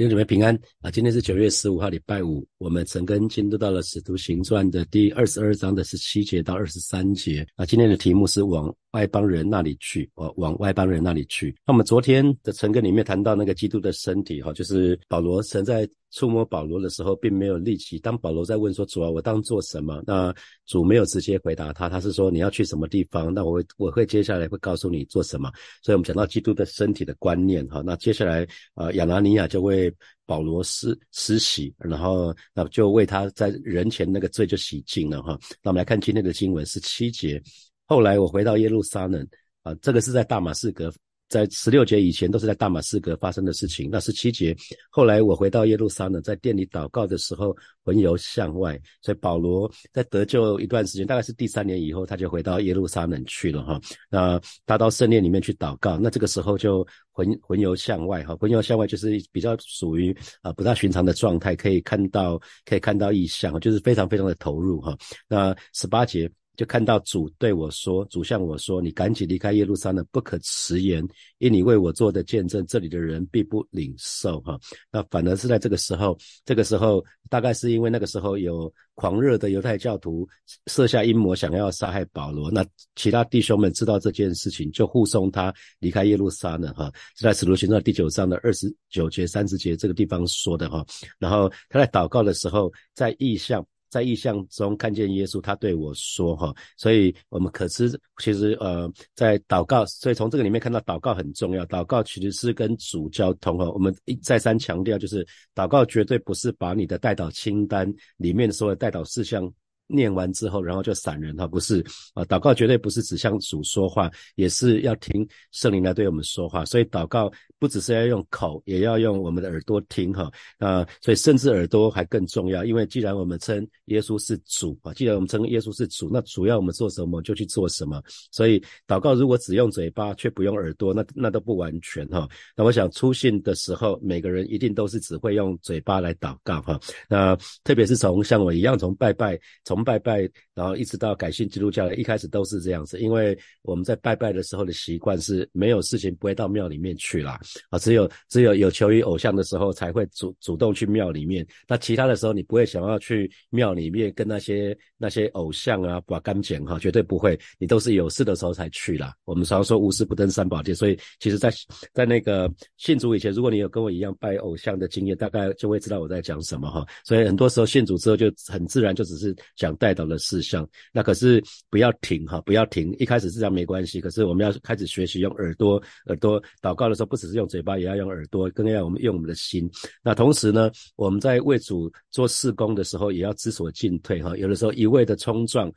弟兄姊妹平安啊！今天是九月十五号，礼拜五。我们陈根进入到了《使徒行传》的第二十二章的十七节到二十三节啊。今天的题目是往外邦人那里去，往往外邦人那里去。那我们昨天的晨根里面谈到那个基督的身体哈，就是保罗曾在触摸保罗的时候，并没有立即。当保罗在问说主啊，我当做什么？那主没有直接回答他，他是说你要去什么地方？那我会我会接下来会告诉你做什么。所以我们讲到基督的身体的观念哈，那接下来呃亚拿尼亚就会。保罗施施洗，然后那就为他在人前那个罪就洗净了哈。那我们来看今天的经文是七节。后来我回到耶路撒冷啊，这个是在大马士革。在十六节以前都是在大马士革发生的事情。那十七节后来我回到耶路撒冷，在店里祷告的时候，魂游向外。所以保罗在得救一段时间，大概是第三年以后，他就回到耶路撒冷去了哈。那他到圣殿里面去祷告，那这个时候就魂魂游向外哈。魂游向外就是比较属于啊不大寻常的状态，可以看到可以看到异象，就是非常非常的投入哈。那十八节。就看到主对我说：“主向我说，你赶紧离开耶路撒冷，不可迟延，因你为我做的见证，这里的人必不领受。”哈，那反而是在这个时候，这个时候大概是因为那个时候有狂热的犹太教徒设下阴谋，想要杀害保罗。那其他弟兄们知道这件事情，就护送他离开耶路撒冷。哈，是在使徒行传第九章的二十九节、三十节这个地方说的。哈，然后他在祷告的时候，在意象。在意象中看见耶稣，他对我说：“哈，所以我们可知，其实呃，在祷告，所以从这个里面看到祷告很重要。祷告其实是跟主交通哈。我们一再三强调，就是祷告绝对不是把你的代祷清单里面所有代祷事项。”念完之后，然后就散人哈，不是啊，祷告绝对不是只向主说话，也是要听圣灵来对我们说话。所以祷告不只是要用口，也要用我们的耳朵听哈啊，所以甚至耳朵还更重要，因为既然我们称耶稣是主啊，既然我们称耶稣是主，那主要我们做什么就去做什么。所以祷告如果只用嘴巴却不用耳朵，那那都不完全哈。那我想出信的时候，每个人一定都是只会用嘴巴来祷告哈。那特别是从像我一样从拜拜从拜拜，然后一直到改信基督教，一开始都是这样子。因为我们在拜拜的时候的习惯是，没有事情不会到庙里面去啦。啊，只有只有有求于偶像的时候，才会主主动去庙里面。那其他的时候，你不会想要去庙里面跟那些那些偶像啊把干净哈，绝对不会。你都是有事的时候才去啦。我们常说无事不登三宝殿，所以其实，在在那个信主以前，如果你有跟我一样拜偶像的经验，大概就会知道我在讲什么哈。所以很多时候信主之后，就很自然就只是讲。带到的事项，那可是不要停哈，不要停。一开始是这样没关系，可是我们要开始学习用耳朵，耳朵祷告的时候，不只是用嘴巴，也要用耳朵，更要我们用我们的心。那同时呢，我们在为主做事工的时候，也要知所进退哈。有的时候一味的冲撞。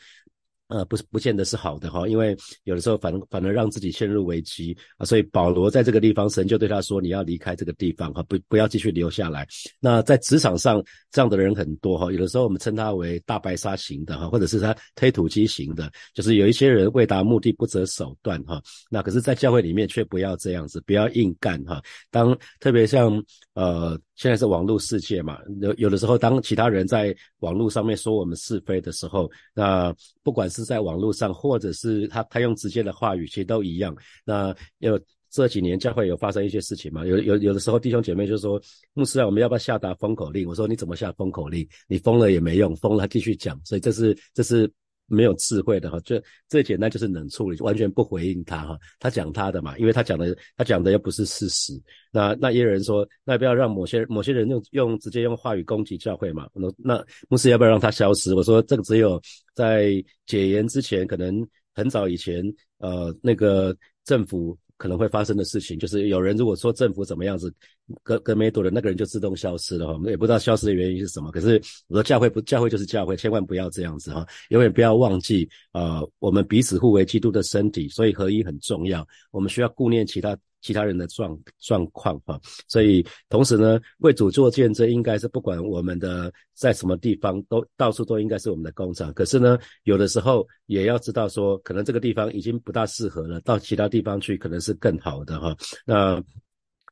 呃，不是，不见得是好的哈，因为有的时候反反而让自己陷入危机啊，所以保罗在这个地方，神就对他说：“你要离开这个地方哈，不不要继续留下来。”那在职场上这样的人很多哈，有的时候我们称他为大白鲨型的哈，或者是他推土机型的，就是有一些人为达目的不择手段哈。那可是，在教会里面却不要这样子，不要硬干哈。当特别像呃。现在是网络世界嘛，有有的时候，当其他人在网络上面说我们是非的时候，那不管是在网络上，或者是他他用直接的话语，其实都一样。那有这几年将会有发生一些事情嘛？有有有的时候弟兄姐妹就说，牧师啊，我们要不要下达封口令？我说你怎么下封口令？你封了也没用，封了继续讲，所以这是这是。没有智慧的哈，就最简单就是冷处理，完全不回应他哈。他讲他的嘛，因为他讲的他讲的又不是事实。那那也有人说，那不要让某些某些人用用直接用话语攻击教会嘛？那那牧师要不要让他消失？我说这个只有在解严之前，可能很早以前，呃，那个政府。可能会发生的事情，就是有人如果说政府怎么样子，跟跟没躲的那个人就自动消失了哈。我们也不知道消失的原因是什么。可是我说教会不教会就是教会，千万不要这样子哈，永远不要忘记啊，我们彼此互为基督的身体，所以合一很重要。我们需要顾念其他。其他人的状状况哈，所以同时呢，为主做见证，应该是不管我们的在什么地方，都到处都应该是我们的工厂。可是呢，有的时候也要知道说，可能这个地方已经不大适合了，到其他地方去可能是更好的哈。那。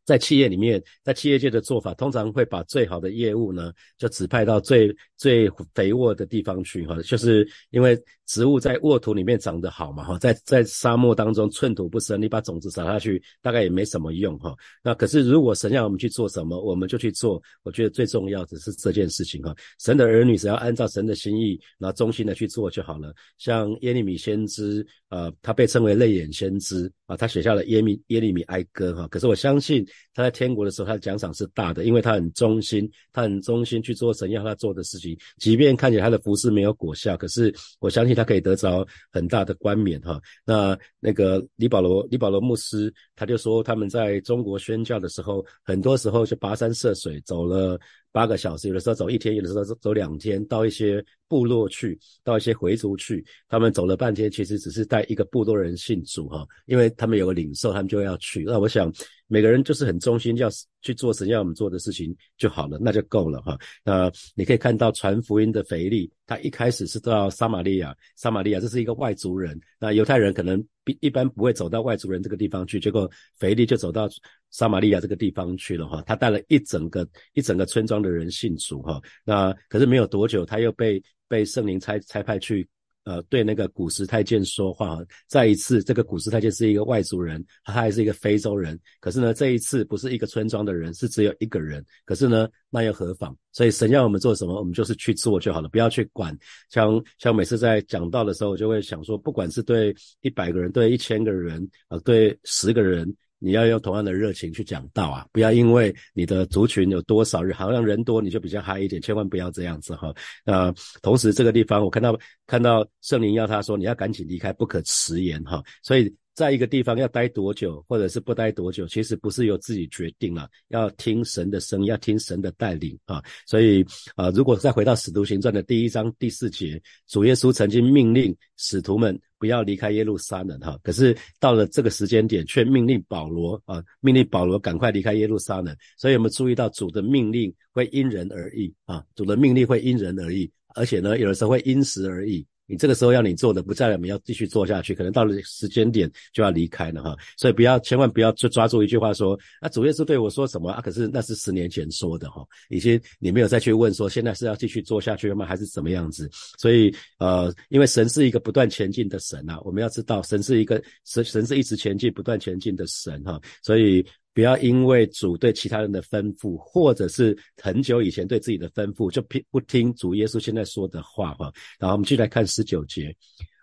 在企业里面，在企业界的做法，通常会把最好的业务呢，就指派到最最肥沃的地方去哈，就是因为植物在沃土里面长得好嘛哈，在在沙漠当中寸土不生，你把种子撒下去，大概也没什么用哈。那可是如果神要我们去做什么，我们就去做。我觉得最重要的是这件事情哈。神的儿女只要按照神的心意，然后忠心的去做就好了。像耶利米先知，呃，他被称为泪眼先知啊，他写下了耶米耶利米哀歌哈。可是我相信他在天国的时候，他的奖赏是大的，因为他很忠心，他很忠心去做神要他做的事情，即便看起来他的服饰没有果效，可是我相信他他可以得着很大的冠冕哈。那那个李保罗李保罗牧师他就说，他们在中国宣教的时候，很多时候就跋山涉水走了。八个小时，有的时候走一天，有的时候走两天，到一些部落去，到一些回族去。他们走了半天，其实只是带一个部落人信主哈，因为他们有个领受，他们就要去。那我想每个人就是很忠心，要去做神要我们做的事情就好了，那就够了哈。那你可以看到传福音的腓力，他一开始是到撒玛利亚，撒玛利亚这是一个外族人，那犹太人可能一一般不会走到外族人这个地方去，结果腓力就走到。撒玛利亚这个地方去了哈，他带了一整个一整个村庄的人信主哈，那可是没有多久，他又被被圣灵差差派去，呃，对那个古时太监说话。再一次，这个古时太监是一个外族人，他还是一个非洲人。可是呢，这一次不是一个村庄的人，是只有一个人。可是呢，那又何妨？所以神要我们做什么，我们就是去做就好了，不要去管。像像每次在讲道的时候，我就会想说，不管是对一百个人，对一千个人，呃，对十个人。你要用同样的热情去讲道啊！不要因为你的族群有多少人，好像人多你就比较嗨一点，千万不要这样子哈。那同时这个地方我看到看到圣灵要他说你要赶紧离开，不可迟延哈。所以在一个地方要待多久，或者是不待多久，其实不是由自己决定了，要听神的声音，要听神的带领啊。所以啊，如果再回到使徒行传的第一章第四节，主耶稣曾经命令使徒们。不要离开耶路撒冷哈，可是到了这个时间点，却命令保罗啊，命令保罗赶快离开耶路撒冷。所以我们注意到主的命令会因人而异啊，主的命令会因人而异，而且呢，有的时候会因时而异。你这个时候要你做的，不再我们要继续做下去，可能到了时间点就要离开了哈。所以不要，千万不要就抓住一句话说，啊，主耶稣对我说什么啊？可是那是十年前说的哈，已经你没有再去问说，现在是要继续做下去吗？还是怎么样子？所以呃，因为神是一个不断前进的神啊，我们要知道神是一个神，神是一直前进、不断前进的神哈，所以。不要因为主对其他人的吩咐，或者是很久以前对自己的吩咐，就不听主耶稣现在说的话哈。然后我们继续来看十九节，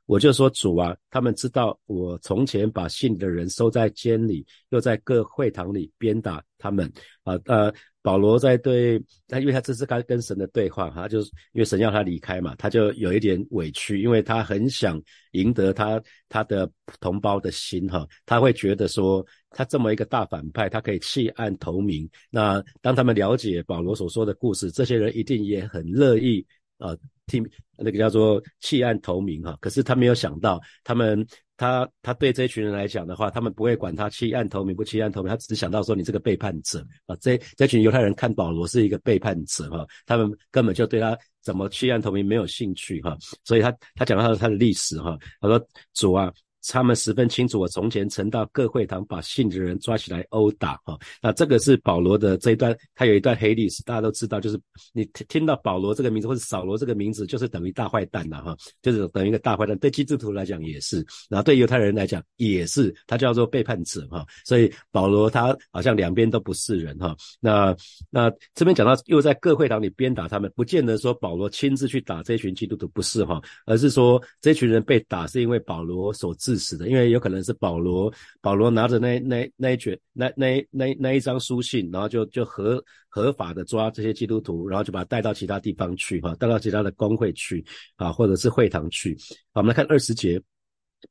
我就说主啊，他们知道我从前把信的人收在监里，又在各会堂里鞭打他们啊呃。保罗在对他，因为他这是他跟神的对话，他就是因为神要他离开嘛，他就有一点委屈，因为他很想赢得他他的同胞的心哈，他会觉得说他这么一个大反派，他可以弃暗投明。那当他们了解保罗所说的故事，这些人一定也很乐意啊替那个叫做弃暗投明哈。可是他没有想到他们。他他对这群人来讲的话，他们不会管他弃暗投明不弃暗投明，他只想到说你这个背叛者啊，这这群犹太人看保罗是一个背叛者哈，他们根本就对他怎么弃暗投明没有兴趣哈，所以他他讲到他的他的历史哈，他说主啊。他们十分清楚，我从前曾到各会堂把信的人抓起来殴打哈。那这个是保罗的这一段，他有一段黑历史，大家都知道，就是你听听到保罗这个名字或者扫罗这个名字，就是等于大坏蛋了哈，就是等于一个大坏蛋。对基督徒来讲也是，然后对犹太人来讲也是，他叫做背叛者哈。所以保罗他好像两边都不是人哈。那那这边讲到又在各会堂里鞭打他们，不见得说保罗亲自去打这群基督徒不是哈，而是说这群人被打是因为保罗所致。死的，因为有可能是保罗，保罗拿着那那那一卷那那那那一张书信，然后就就合合法的抓这些基督徒，然后就把他带到其他地方去，哈，带到其他的公会去，啊，或者是会堂去。好，我们来看二十节，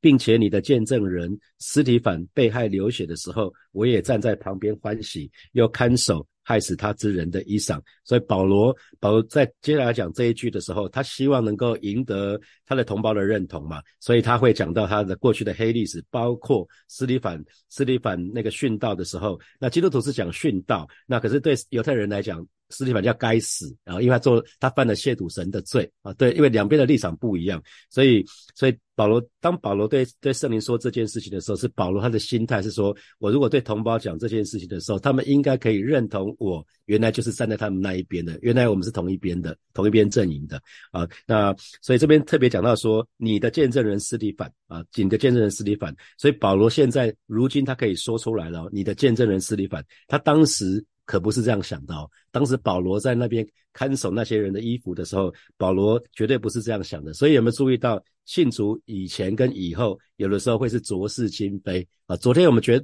并且你的见证人斯提凡被害流血的时候，我也站在旁边欢喜，又看守。害死他之人的衣裳，所以保罗保罗在接下来讲这一句的时候，他希望能够赢得他的同胞的认同嘛，所以他会讲到他的过去的黑历史，包括斯里凡斯里凡那个殉道的时候，那基督徒是讲殉道，那可是对犹太人来讲，斯蒂凡叫该死啊，因为他做他犯了亵渎神的罪啊，对，因为两边的立场不一样，所以所以保罗当保罗对对圣灵说这件事情的时候，是保罗他的心态是说，我如果对同胞讲这件事情的时候，他们应该可以认同我原来就是站在他们那一边的，原来我们是同一边的，同一边阵营的啊。那所以这边特别讲到说，你的见证人斯蒂凡啊，你的见证人斯蒂凡，所以保罗现在如今他可以说出来了，你的见证人斯蒂凡，他当时。可不是这样想的哦。当时保罗在那边看守那些人的衣服的时候，保罗绝对不是这样想的。所以有没有注意到，信主以前跟以后，有的时候会是浊世金杯啊？昨天我们觉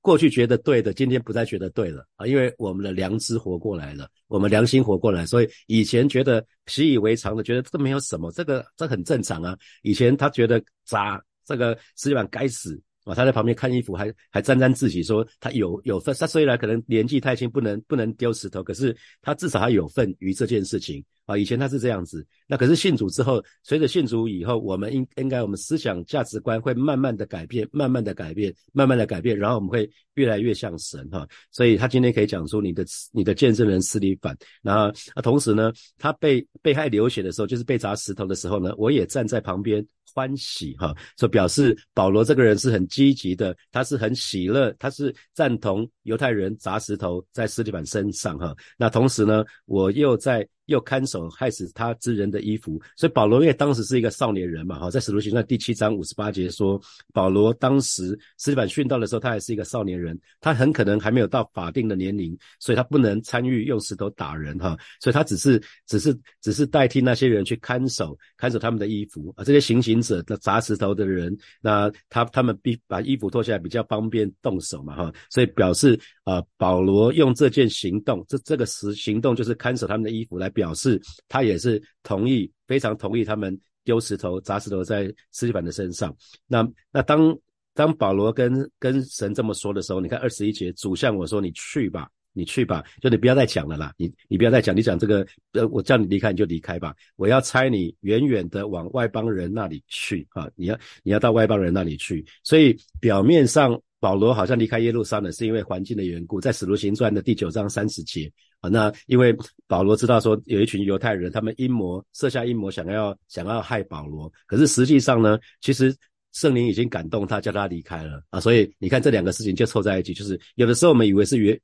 过去觉得对的，今天不再觉得对了啊，因为我们的良知活过来了，我们良心活过来，所以以前觉得习以为常的，觉得这没有什么，这个这很正常啊。以前他觉得渣，这个实际上该死。啊，他在旁边看衣服，还还沾沾自喜，说他有有份。他虽然可能年纪太轻，不能不能丢石头，可是他至少还有份于这件事情啊。以前他是这样子，那可是信主之后，随着信主以后，我们应应该我们思想价值观会慢慢的改变，慢慢的改变，慢慢的改变，然后我们会越来越像神哈。所以他今天可以讲出你的你的见证人斯里凡，然后啊，同时呢，他被被害流血的时候，就是被砸石头的时候呢，我也站在旁边。欢喜哈，所表示保罗这个人是很积极的，他是很喜乐，他是赞同犹太人砸石头在斯蒂凡身上哈。那同时呢，我又在。又看守害死他之人的衣服，所以保罗因为当时是一个少年人嘛，哈，在使徒行传第七章五十八节说，保罗当时斯蒂凡殉道的时候，他还是一个少年人，他很可能还没有到法定的年龄，所以他不能参与用石头打人，哈，所以他只是只是只是代替那些人去看守看守他们的衣服。啊，这些行刑者的砸石头的人，那他他们必把衣服脱下来比较方便动手嘛，哈，所以表示啊，保罗用这件行动，这这个时行动就是看守他们的衣服来。表示他也是同意，非常同意他们丢石头砸石头在斯蒂凡的身上。那那当当保罗跟跟神这么说的时候，你看二十一节，主向我说：“你去吧，你去吧，就你不要再讲了啦，你你不要再讲，你讲这个，呃，我叫你离开你就离开吧，我要差你远远的往外邦人那里去啊，你要你要到外邦人那里去。所以表面上保罗好像离开耶路撒冷是因为环境的缘故，在使徒行传的第九章三十节。”啊，那因为保罗知道说有一群犹太人，他们阴谋设下阴谋，想要想要害保罗。可是实际上呢，其实圣灵已经感动他，叫他离开了啊。所以你看这两个事情就凑在一起，就是有的时候我们以为是约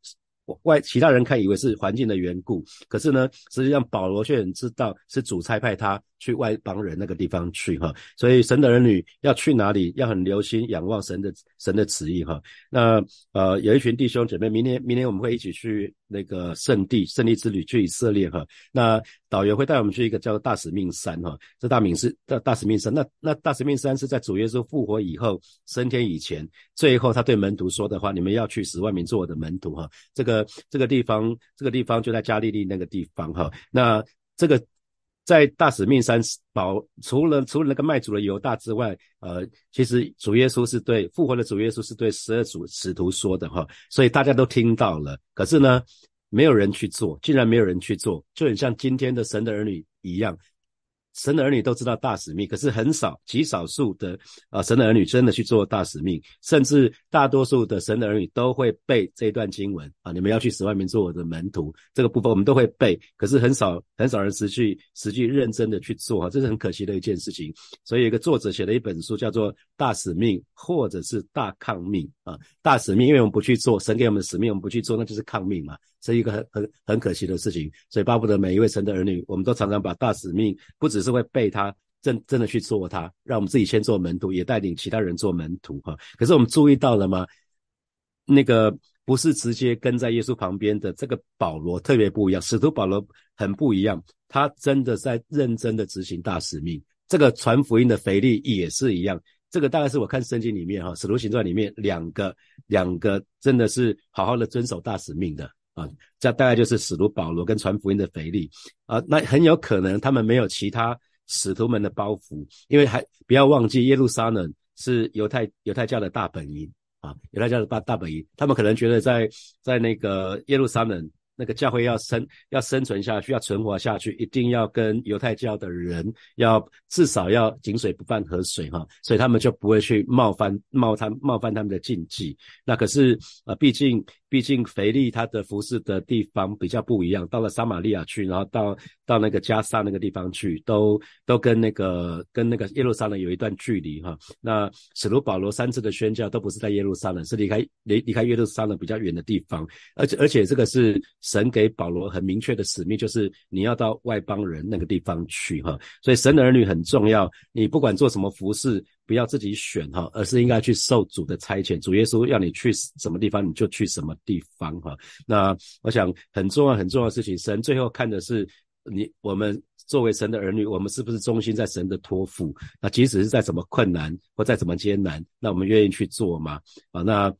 外其他人看以为是环境的缘故，可是呢，实际上保罗却很知道是主差派他。去外邦人那个地方去哈，所以神的儿女要去哪里，要很留心仰望神的神的旨意哈。那呃，有一群弟兄姐妹，明年明年我们会一起去那个圣地圣地之旅去以色列哈。那导游会带我们去一个叫做大使命山哈，这大名是大大使命山。那那大使命山是在主耶稣复活以后升天以前，最后他对门徒说的话：你们要去十万名做我的门徒哈。这个个这个地方这个地方就在加利利那个地方哈。那这个。在大使命山保除了除了那个卖主的犹大之外，呃，其实主耶稣是对复活的主耶稣是对十二主使徒说的哈，所以大家都听到了。可是呢，没有人去做，竟然没有人去做，就很像今天的神的儿女一样。神的儿女都知道大使命，可是很少极少数的啊，神的儿女真的去做大使命，甚至大多数的神的儿女都会背这一段经文啊，你们要去十万名做我的门徒，这个部分我们都会背，可是很少很少人实际实际认真的去做啊，这是很可惜的一件事情。所以一个作者写了一本书叫做《大使命》或者是《大抗命》啊，大使命，因为我们不去做，神给我们的使命我们不去做，那就是抗命嘛。是一个很很很可惜的事情，所以巴不得每一位神的儿女，我们都常常把大使命，不只是会背他，真真的去做他，让我们自己先做门徒，也带领其他人做门徒哈。可是我们注意到了吗？那个不是直接跟在耶稣旁边的这个保罗特别不一样，使徒保罗很不一样，他真的在认真的执行大使命。这个传福音的腓力也是一样，这个大概是我看圣经里面哈，使徒行传里面两个两个真的是好好的遵守大使命的。啊，这大概就是使徒保罗跟传福音的腓力啊，那很有可能他们没有其他使徒们的包袱，因为还不要忘记耶路撒冷是犹太犹太教的大本营啊，犹太教的大大本营，他们可能觉得在在那个耶路撒冷那个教会要生要生存下去，要存活下去，一定要跟犹太教的人要至少要井水不犯河水哈，所以他们就不会去冒犯冒犯冒犯他们的禁忌。那可是啊，毕竟毕竟腓力他的服侍的地方比较不一样，到了撒玛利亚去，然后到到那个加沙那个地方去，都都跟那个跟那个耶路撒冷有一段距离哈。那使徒保罗三次的宣教都不是在耶路撒冷，是离开离离开耶路撒冷比较远的地方，而且而且这个是。神给保罗很明确的使命，就是你要到外邦人那个地方去哈，所以神的儿女很重要。你不管做什么服饰，不要自己选哈，而是应该去受主的差遣。主耶稣要你去什么地方，你就去什么地方哈。那我想很重要很重要的事情，神最后看的是你我们作为神的儿女，我们是不是忠心在神的托付？那即使是在怎么困难或再怎么艰难，那我们愿意去做吗？啊，那。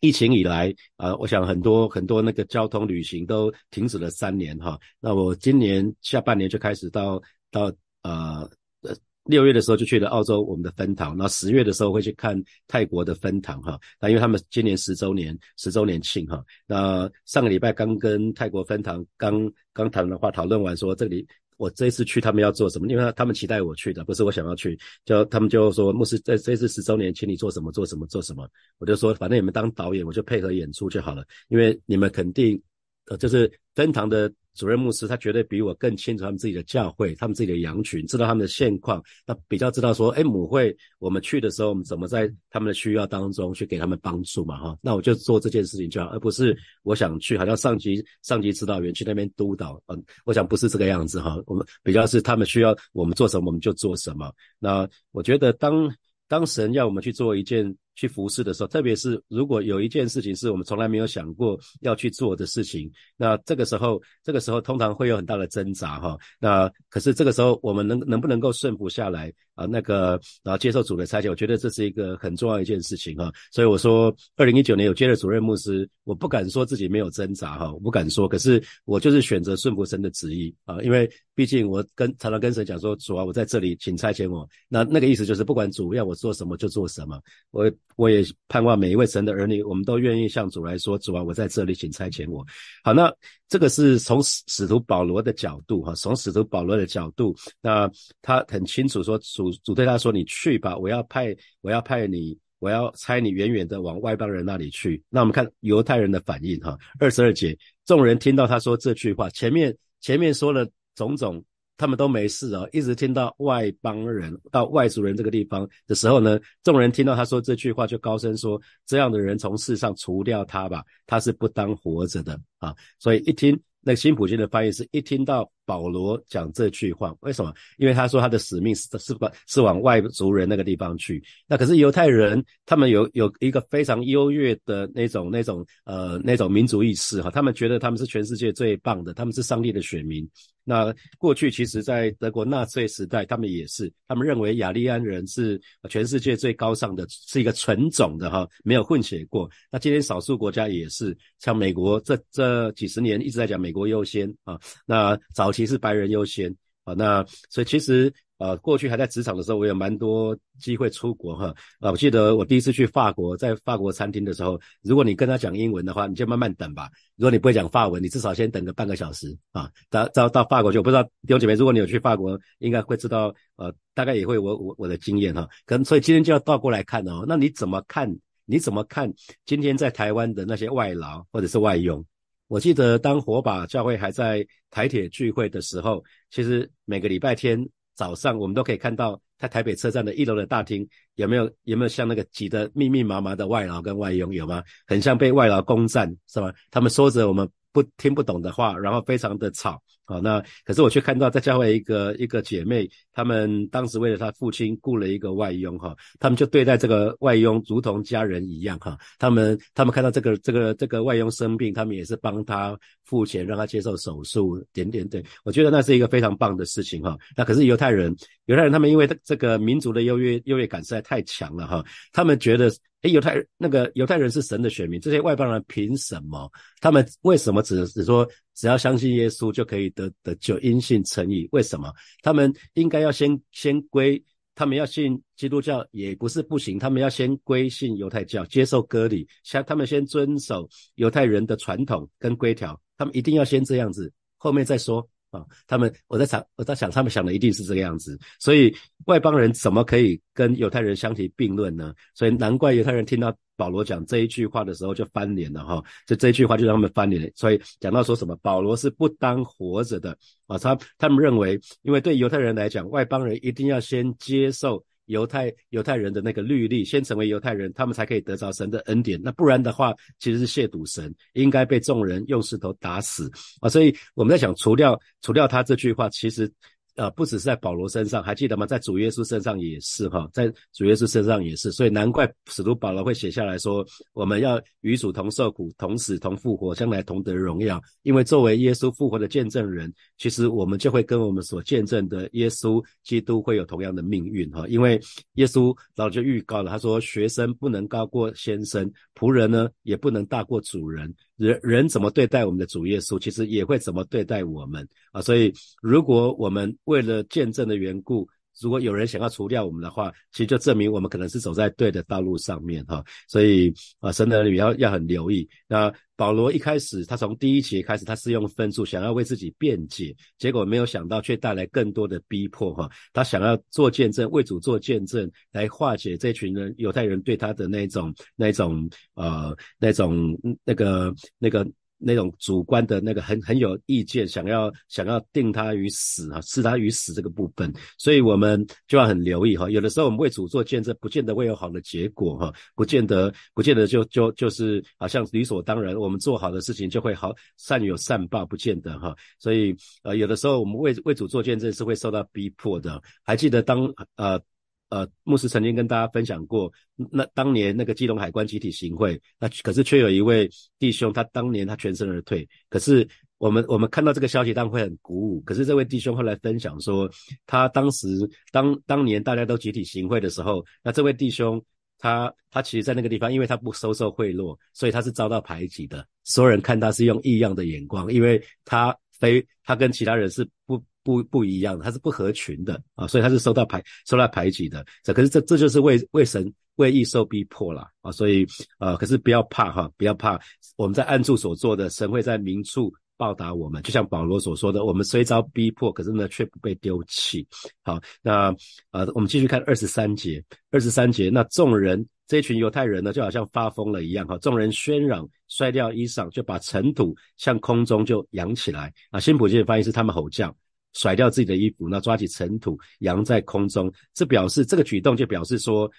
疫情以来啊，我想很多很多那个交通旅行都停止了三年哈。那我今年下半年就开始到到呃呃六月的时候就去了澳洲我们的分堂，那十月的时候会去看泰国的分堂哈。那因为他们今年十周年十周年庆哈。那上个礼拜刚跟泰国分堂刚刚谈的话讨论完说这里。我这一次去，他们要做什么？因为他们期待我去的，不是我想要去。就他们就说，牧师在这次十周年，请你做什么？做什么？做什么？我就说，反正你们当导演，我就配合演出就好了。因为你们肯定，呃，就是登堂的。主任牧师他绝对比我更清楚他们自己的教会，他们自己的羊群，知道他们的现况，那比较知道说，哎，母会我们去的时候，我们怎么在他们的需要当中去给他们帮助嘛，哈，那我就做这件事情就好，而不是我想去，好像上级上级指导员去那边督导，嗯，我想不是这个样子哈，我们比较是他们需要我们做什么我们就做什么，那我觉得当当神要我们去做一件。去服侍的时候，特别是如果有一件事情是我们从来没有想过要去做的事情，那这个时候，这个时候通常会有很大的挣扎哈。那可是这个时候，我们能能不能够顺服下来啊？那个然后接受主的差遣，我觉得这是一个很重要一件事情哈。所以我说，二零一九年有接了主任牧师，我不敢说自己没有挣扎哈，我不敢说，可是我就是选择顺服神的旨意啊，因为毕竟我跟常常跟神讲说，主啊，我在这里，请差遣我。那那个意思就是，不管主要我做什么就做什么，我。我也盼望每一位神的儿女，我们都愿意向主来说：“主啊，我在这里，请差遣我。”好，那这个是从使使徒保罗的角度，哈，从使徒保罗的角度，那他很清楚说，主主对他说：“你去吧，我要派，我要派你，我要差你远远的往外邦人那里去。”那我们看犹太人的反应，哈，二十二节，众人听到他说这句话，前面前面说了种种。他们都没事哦，一直听到外邦人到外族人这个地方的时候呢，众人听到他说这句话，就高声说：“这样的人从世上除掉他吧，他是不当活着的啊！”所以一听那个新普京的翻译是一听到保罗讲这句话，为什么？因为他说他的使命是是往是往外族人那个地方去。那可是犹太人，他们有有一个非常优越的那种那种呃那种民族意识哈，他们觉得他们是全世界最棒的，他们是上帝的选民。那过去其实，在德国纳粹时代，他们也是，他们认为雅利安人是全世界最高尚的，是一个纯种的哈，没有混血过。那今天少数国家也是，像美国这这几十年一直在讲美国优先啊，那早期是白人优先啊，那所以其实。呃，过去还在职场的时候，我有蛮多机会出国哈。啊，我记得我第一次去法国，在法国餐厅的时候，如果你跟他讲英文的话，你就慢慢等吧。如果你不会讲法文，你至少先等个半个小时啊。到到到法国去，我不知道弟兄姐妹，如果你有去法国，应该会知道，呃，大概也会我我我的经验哈。可能所以今天就要倒过来看哦。那你怎么看？你怎么看今天在台湾的那些外劳或者是外佣？我记得当火把教会还在台铁聚会的时候，其实每个礼拜天。早上我们都可以看到，在台北车站的一楼的大厅，有没有有没有像那个挤得密密麻麻的外劳跟外佣有吗？很像被外劳攻占，是吧？他们说着我们不听不懂的话，然后非常的吵。好，那可是我却看到在教会一个一个姐妹，他们当时为了她父亲雇了一个外佣哈，他们就对待这个外佣如同家人一样哈。他们他们看到这个这个这个外佣生病，他们也是帮他付钱让他接受手术，点点点。我觉得那是一个非常棒的事情哈。那可是犹太人，犹太人他们因为这个民族的优越优越感实在太强了哈，他们觉得。犹太那个犹太人是神的选民，这些外邦人凭什么？他们为什么只只说只要相信耶稣就可以得得救，因信称义？为什么？他们应该要先先归他们要信基督教也不是不行，他们要先归信犹太教，接受割礼，像他们先遵守犹太人的传统跟规条，他们一定要先这样子，后面再说。啊，他们我在想，我在想，他们想的一定是这个样子，所以外邦人怎么可以跟犹太人相提并论呢？所以难怪犹太人听到保罗讲这一句话的时候就翻脸了哈，就这一句话就让他们翻脸。所以讲到说什么保罗是不当活着的啊，他他们认为，因为对犹太人来讲，外邦人一定要先接受。犹太犹太人的那个律例，先成为犹太人，他们才可以得着神的恩典。那不然的话，其实是亵渎神，应该被众人用石头打死啊！所以我们在想，除掉除掉他这句话，其实。呃，不只是在保罗身上，还记得吗？在主耶稣身上也是哈，在主耶稣身上也是，所以难怪使徒保罗会写下来说，我们要与主同受苦，同死，同复活，将来同得荣耀。因为作为耶稣复活的见证人，其实我们就会跟我们所见证的耶稣基督会有同样的命运哈。因为耶稣早就预告了，他说：学生不能高过先生，仆人呢也不能大过主人。人人怎么对待我们的主耶稣，其实也会怎么对待我们啊！所以，如果我们为了见证的缘故，如果有人想要除掉我们的话，其实就证明我们可能是走在对的道路上面哈。所以啊，神的儿女要要很留意。那保罗一开始，他从第一节开始，他是用分数想要为自己辩解，结果没有想到却带来更多的逼迫哈。他想要做见证，为主做见证，来化解这群人犹太人对他的那种那种呃那种那个那个。那种主观的那个很很有意见，想要想要定他于死啊，置他于死这个部分，所以我们就要很留意哈。有的时候我们为主做见证，不见得会有好的结果哈，不见得不见得就就就是好像理所当然，我们做好的事情就会好善有善报，不见得哈。所以呃，有的时候我们为为主做见证是会受到逼迫的。还记得当呃。呃，牧师曾经跟大家分享过，那当年那个基隆海关集体行贿，那可是却有一位弟兄，他当年他全身而退。可是我们我们看到这个消息，当然会很鼓舞。可是这位弟兄后来分享说，他当时当当年大家都集体行贿的时候，那这位弟兄他他其实在那个地方，因为他不收受贿赂，所以他是遭到排挤的。所有人看他是用异样的眼光，因为他非他跟其他人是不。不不一样，他是不合群的啊，所以他是受到排受到排挤的。这可是这这就是为为神为义受逼迫了啊，所以呃，可是不要怕哈，不要怕，我们在暗处所做的，神会在明处报答我们。就像保罗所说的，我们虽遭逼迫，可是呢却不被丢弃。好，那呃，我们继续看二十三节，二十三节，那众人这群犹太人呢，就好像发疯了一样哈，众人喧嚷，摔掉衣裳，就把尘土向空中就扬起来啊。新普金的翻译是他们吼叫。甩掉自己的衣服，那抓起尘土扬在空中，这表示这个举动就表示说，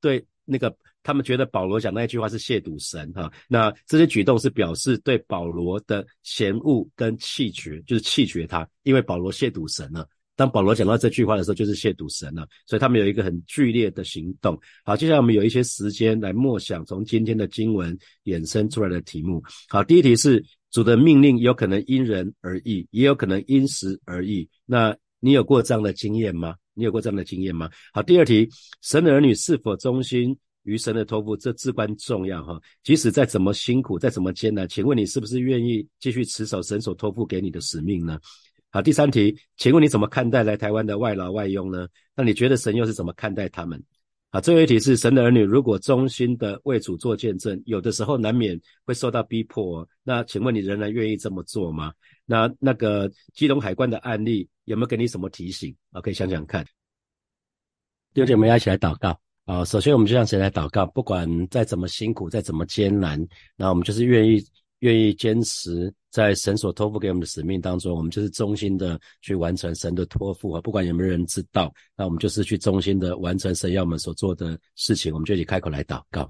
对那个他们觉得保罗讲那句话是亵渎神哈，那这些举动是表示对保罗的嫌恶跟弃绝，就是弃绝他，因为保罗亵渎神了。当保罗讲到这句话的时候，就是亵渎神了，所以他们有一个很剧烈的行动。好，接下来我们有一些时间来默想从今天的经文衍生出来的题目。好，第一题是。主的命令有可能因人而异，也有可能因时而异。那你有过这样的经验吗？你有过这样的经验吗？好，第二题，神的儿女是否忠心于神的托付，这至关重要哈。即使再怎么辛苦，再怎么艰难，请问你是不是愿意继续持守神所托付给你的使命呢？好，第三题，请问你怎么看待来台湾的外劳外佣呢？那你觉得神又是怎么看待他们？啊，最后一题是神的儿女如果忠心的为主做见证，有的时候难免会受到逼迫。那请问你仍然愿意这么做吗？那那个基隆海关的案例有没有给你什么提醒？啊，可以想想看。弟兄姐妹一起来祷告啊！首先我们就向谁来祷告？不管再怎么辛苦，再怎么艰难，那我们就是愿意愿意坚持。在神所托付给我们的使命当中，我们就是衷心的去完成神的托付啊！不管有没有人知道，那我们就是去衷心的完成神要我们所做的事情。我们就一起开口来祷告。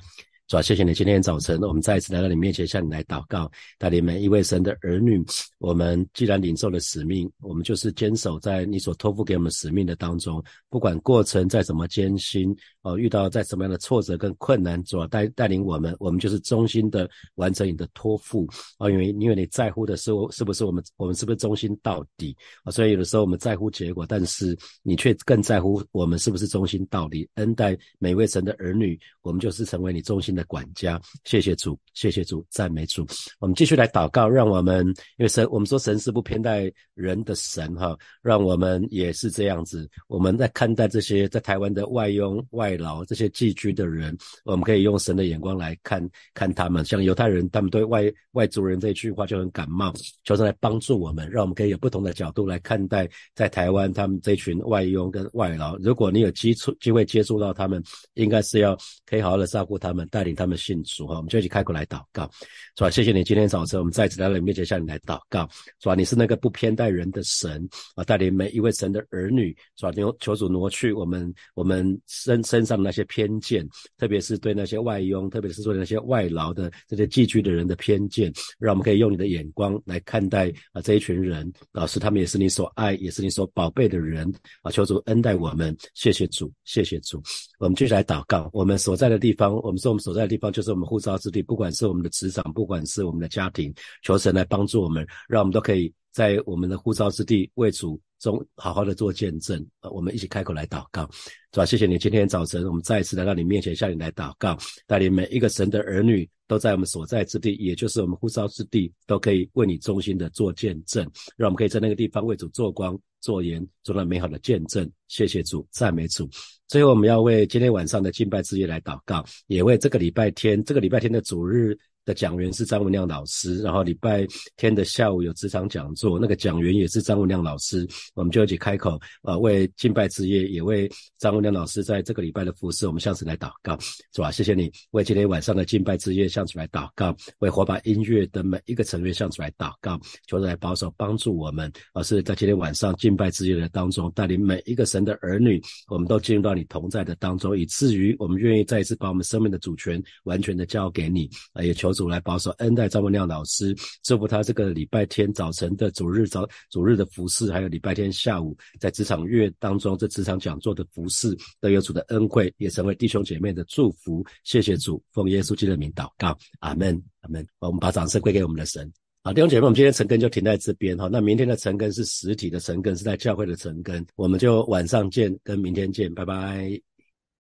主要谢谢你，今天早晨我们再一次来到你面前，向你来祷告，带领每一位神的儿女。我们既然领受了使命，我们就是坚守在你所托付给我们使命的当中，不管过程再怎么艰辛，哦，遇到在什么样的挫折跟困难，主要带带领我们，我们就是忠心的完成你的托付啊，因为因为你在乎的是是不是我们，我们是不是忠心到底啊？所以有的时候我们在乎结果，但是你却更在乎我们是不是忠心到底。恩待每位神的儿女，我们就是成为你忠心的。的管家。谢谢主，谢谢主，赞美主。我们继续来祷告，让我们因为神，我们说神是不偏待人的神哈，让我们也是这样子。我们在看待这些在台湾的外佣外劳这些寄居的人，我们可以用神的眼光来看看他们。像犹太人，他们对外外族人这一句话就很感冒，求神来帮助我们，让我们可以有不同的角度来看待在台湾他们这群外佣跟外劳。如果你有接触机会接触到他们，应该是要可以好好的照顾他们，带领他们信主哈。我们就一起开口来祷告，是吧？谢谢你今天早晨我们再次来到你面前向你来祷告，是吧？你是那个不偏待人的神啊，带领每一位神的儿女，是吧？求求主挪去我们我们身身上的那些偏见，特别是对那些外佣，特别是对那些外劳的这些寄居的人的偏见，让我们可以用你的眼光来看待啊这一群人啊，师他们也是你所爱，也是你所宝贝的人啊。求主恩待我们，谢谢主，谢谢主。我们继续来祷告，我们所在的地方，我们说我们所在的地方就是我们护照之地，不管是我们的职场，不管是我们的家庭，求神来帮助我们，让我们都可以在我们的护照之地为主中好好的做见证。呃，我们一起开口来祷告，是吧？谢谢你，今天早晨我们再一次来到你面前，向你来祷告，带领每一个神的儿女都在我们所在之地，也就是我们护照之地，都可以为你忠心的做见证，让我们可以在那个地方为主做光。做言做了美好的见证，谢谢主，赞美主。最后，我们要为今天晚上的敬拜之夜来祷告，也为这个礼拜天，这个礼拜天的主日。的讲员是张文亮老师，然后礼拜天的下午有职场讲座，那个讲员也是张文亮老师，我们就一起开口，呃，为敬拜之夜，也为张文亮老师在这个礼拜的服侍，我们向神来祷告，是吧？谢谢你为今天晚上的敬拜之夜向主来祷告，为火把音乐的每一个成员向主来祷告，求主来保守帮助我们，而是在今天晚上敬拜之夜的当中，带领每一个神的儿女，我们都进入到你同在的当中，以至于我们愿意再一次把我们生命的主权完全的交给你，啊，也求。主来保守恩待张文亮老师，祝福他这个礼拜天早晨的主日早主日的服饰，还有礼拜天下午在职场月当中这职场讲座的服饰，都有主的恩惠，也成为弟兄姐妹的祝福。谢谢主，奉耶稣基督的名祷告，阿门，阿门。我们把掌声归给我们的神。好，弟兄姐妹，我们今天晨更就停在这边哈。那明天的晨更是实体的晨更，是在教会的晨更，我们就晚上见，跟明天见，拜拜。